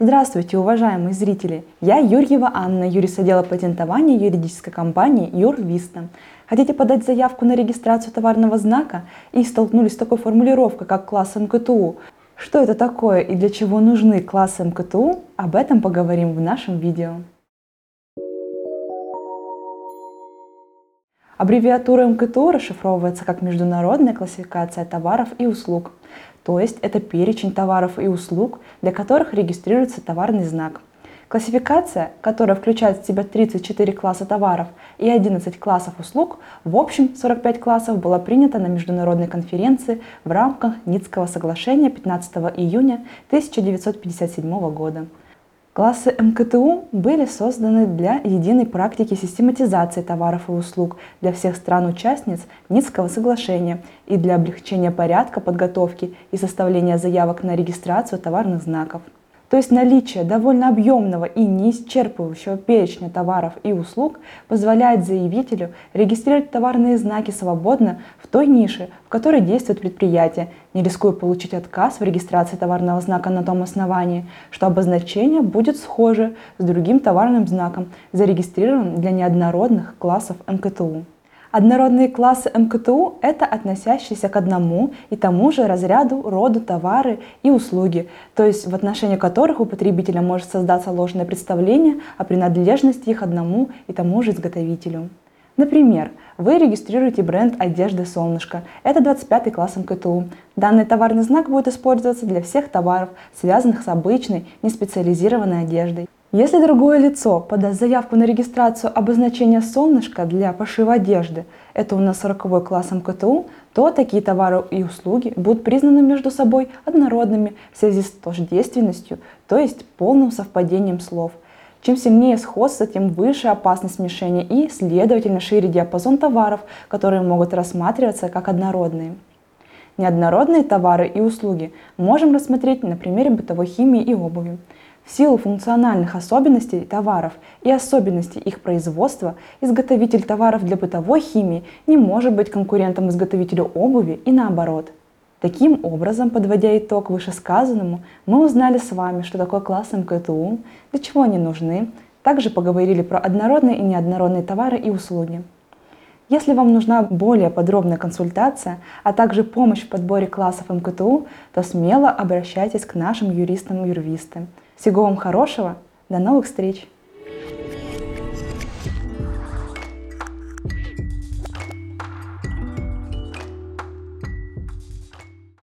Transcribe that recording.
Здравствуйте, уважаемые зрители! Я Юрьева Анна, юрист отдела патентования юридической компании Юрвиста. Хотите подать заявку на регистрацию товарного знака и столкнулись с такой формулировкой, как класс МКТУ? Что это такое и для чего нужны классы МКТУ? Об этом поговорим в нашем видео. Аббревиатура МКТУ расшифровывается как Международная классификация товаров и услуг, то есть это перечень товаров и услуг, для которых регистрируется товарный знак. Классификация, которая включает в себя 34 класса товаров и 11 классов услуг, в общем 45 классов, была принята на международной конференции в рамках Ницкого соглашения 15 июня 1957 года. Классы МКТУ были созданы для единой практики систематизации товаров и услуг для всех стран-участниц Ницкого соглашения и для облегчения порядка подготовки и составления заявок на регистрацию товарных знаков – то есть наличие довольно объемного и неисчерпывающего перечня товаров и услуг позволяет заявителю регистрировать товарные знаки свободно в той нише, в которой действует предприятие, не рискуя получить отказ в регистрации товарного знака на том основании, что обозначение будет схоже с другим товарным знаком, зарегистрированным для неоднородных классов МКТУ. Однородные классы МКТУ – это относящиеся к одному и тому же разряду, роду товары и услуги, то есть в отношении которых у потребителя может создаться ложное представление о принадлежности их одному и тому же изготовителю. Например, вы регистрируете бренд одежды «Солнышко». Это 25 класс МКТУ. Данный товарный знак будет использоваться для всех товаров, связанных с обычной, неспециализированной одеждой. Если другое лицо подаст заявку на регистрацию обозначения «Солнышко» для пошива одежды, это у нас 40 класс МКТУ, то такие товары и услуги будут признаны между собой однородными в связи с тождественностью, то есть полным совпадением слов. Чем сильнее сходство, тем выше опасность смешения и, следовательно, шире диапазон товаров, которые могут рассматриваться как однородные. Неоднородные товары и услуги можем рассмотреть на примере бытовой химии и обуви. В силу функциональных особенностей товаров и особенностей их производства, изготовитель товаров для бытовой химии не может быть конкурентом изготовителю обуви и наоборот. Таким образом, подводя итог вышесказанному, мы узнали с вами, что такое класс МКТУ, для чего они нужны, также поговорили про однородные и неоднородные товары и услуги. Если вам нужна более подробная консультация, а также помощь в подборе классов МКТУ, то смело обращайтесь к нашим юристам-юрвистам. Всего вам хорошего, до новых встреч!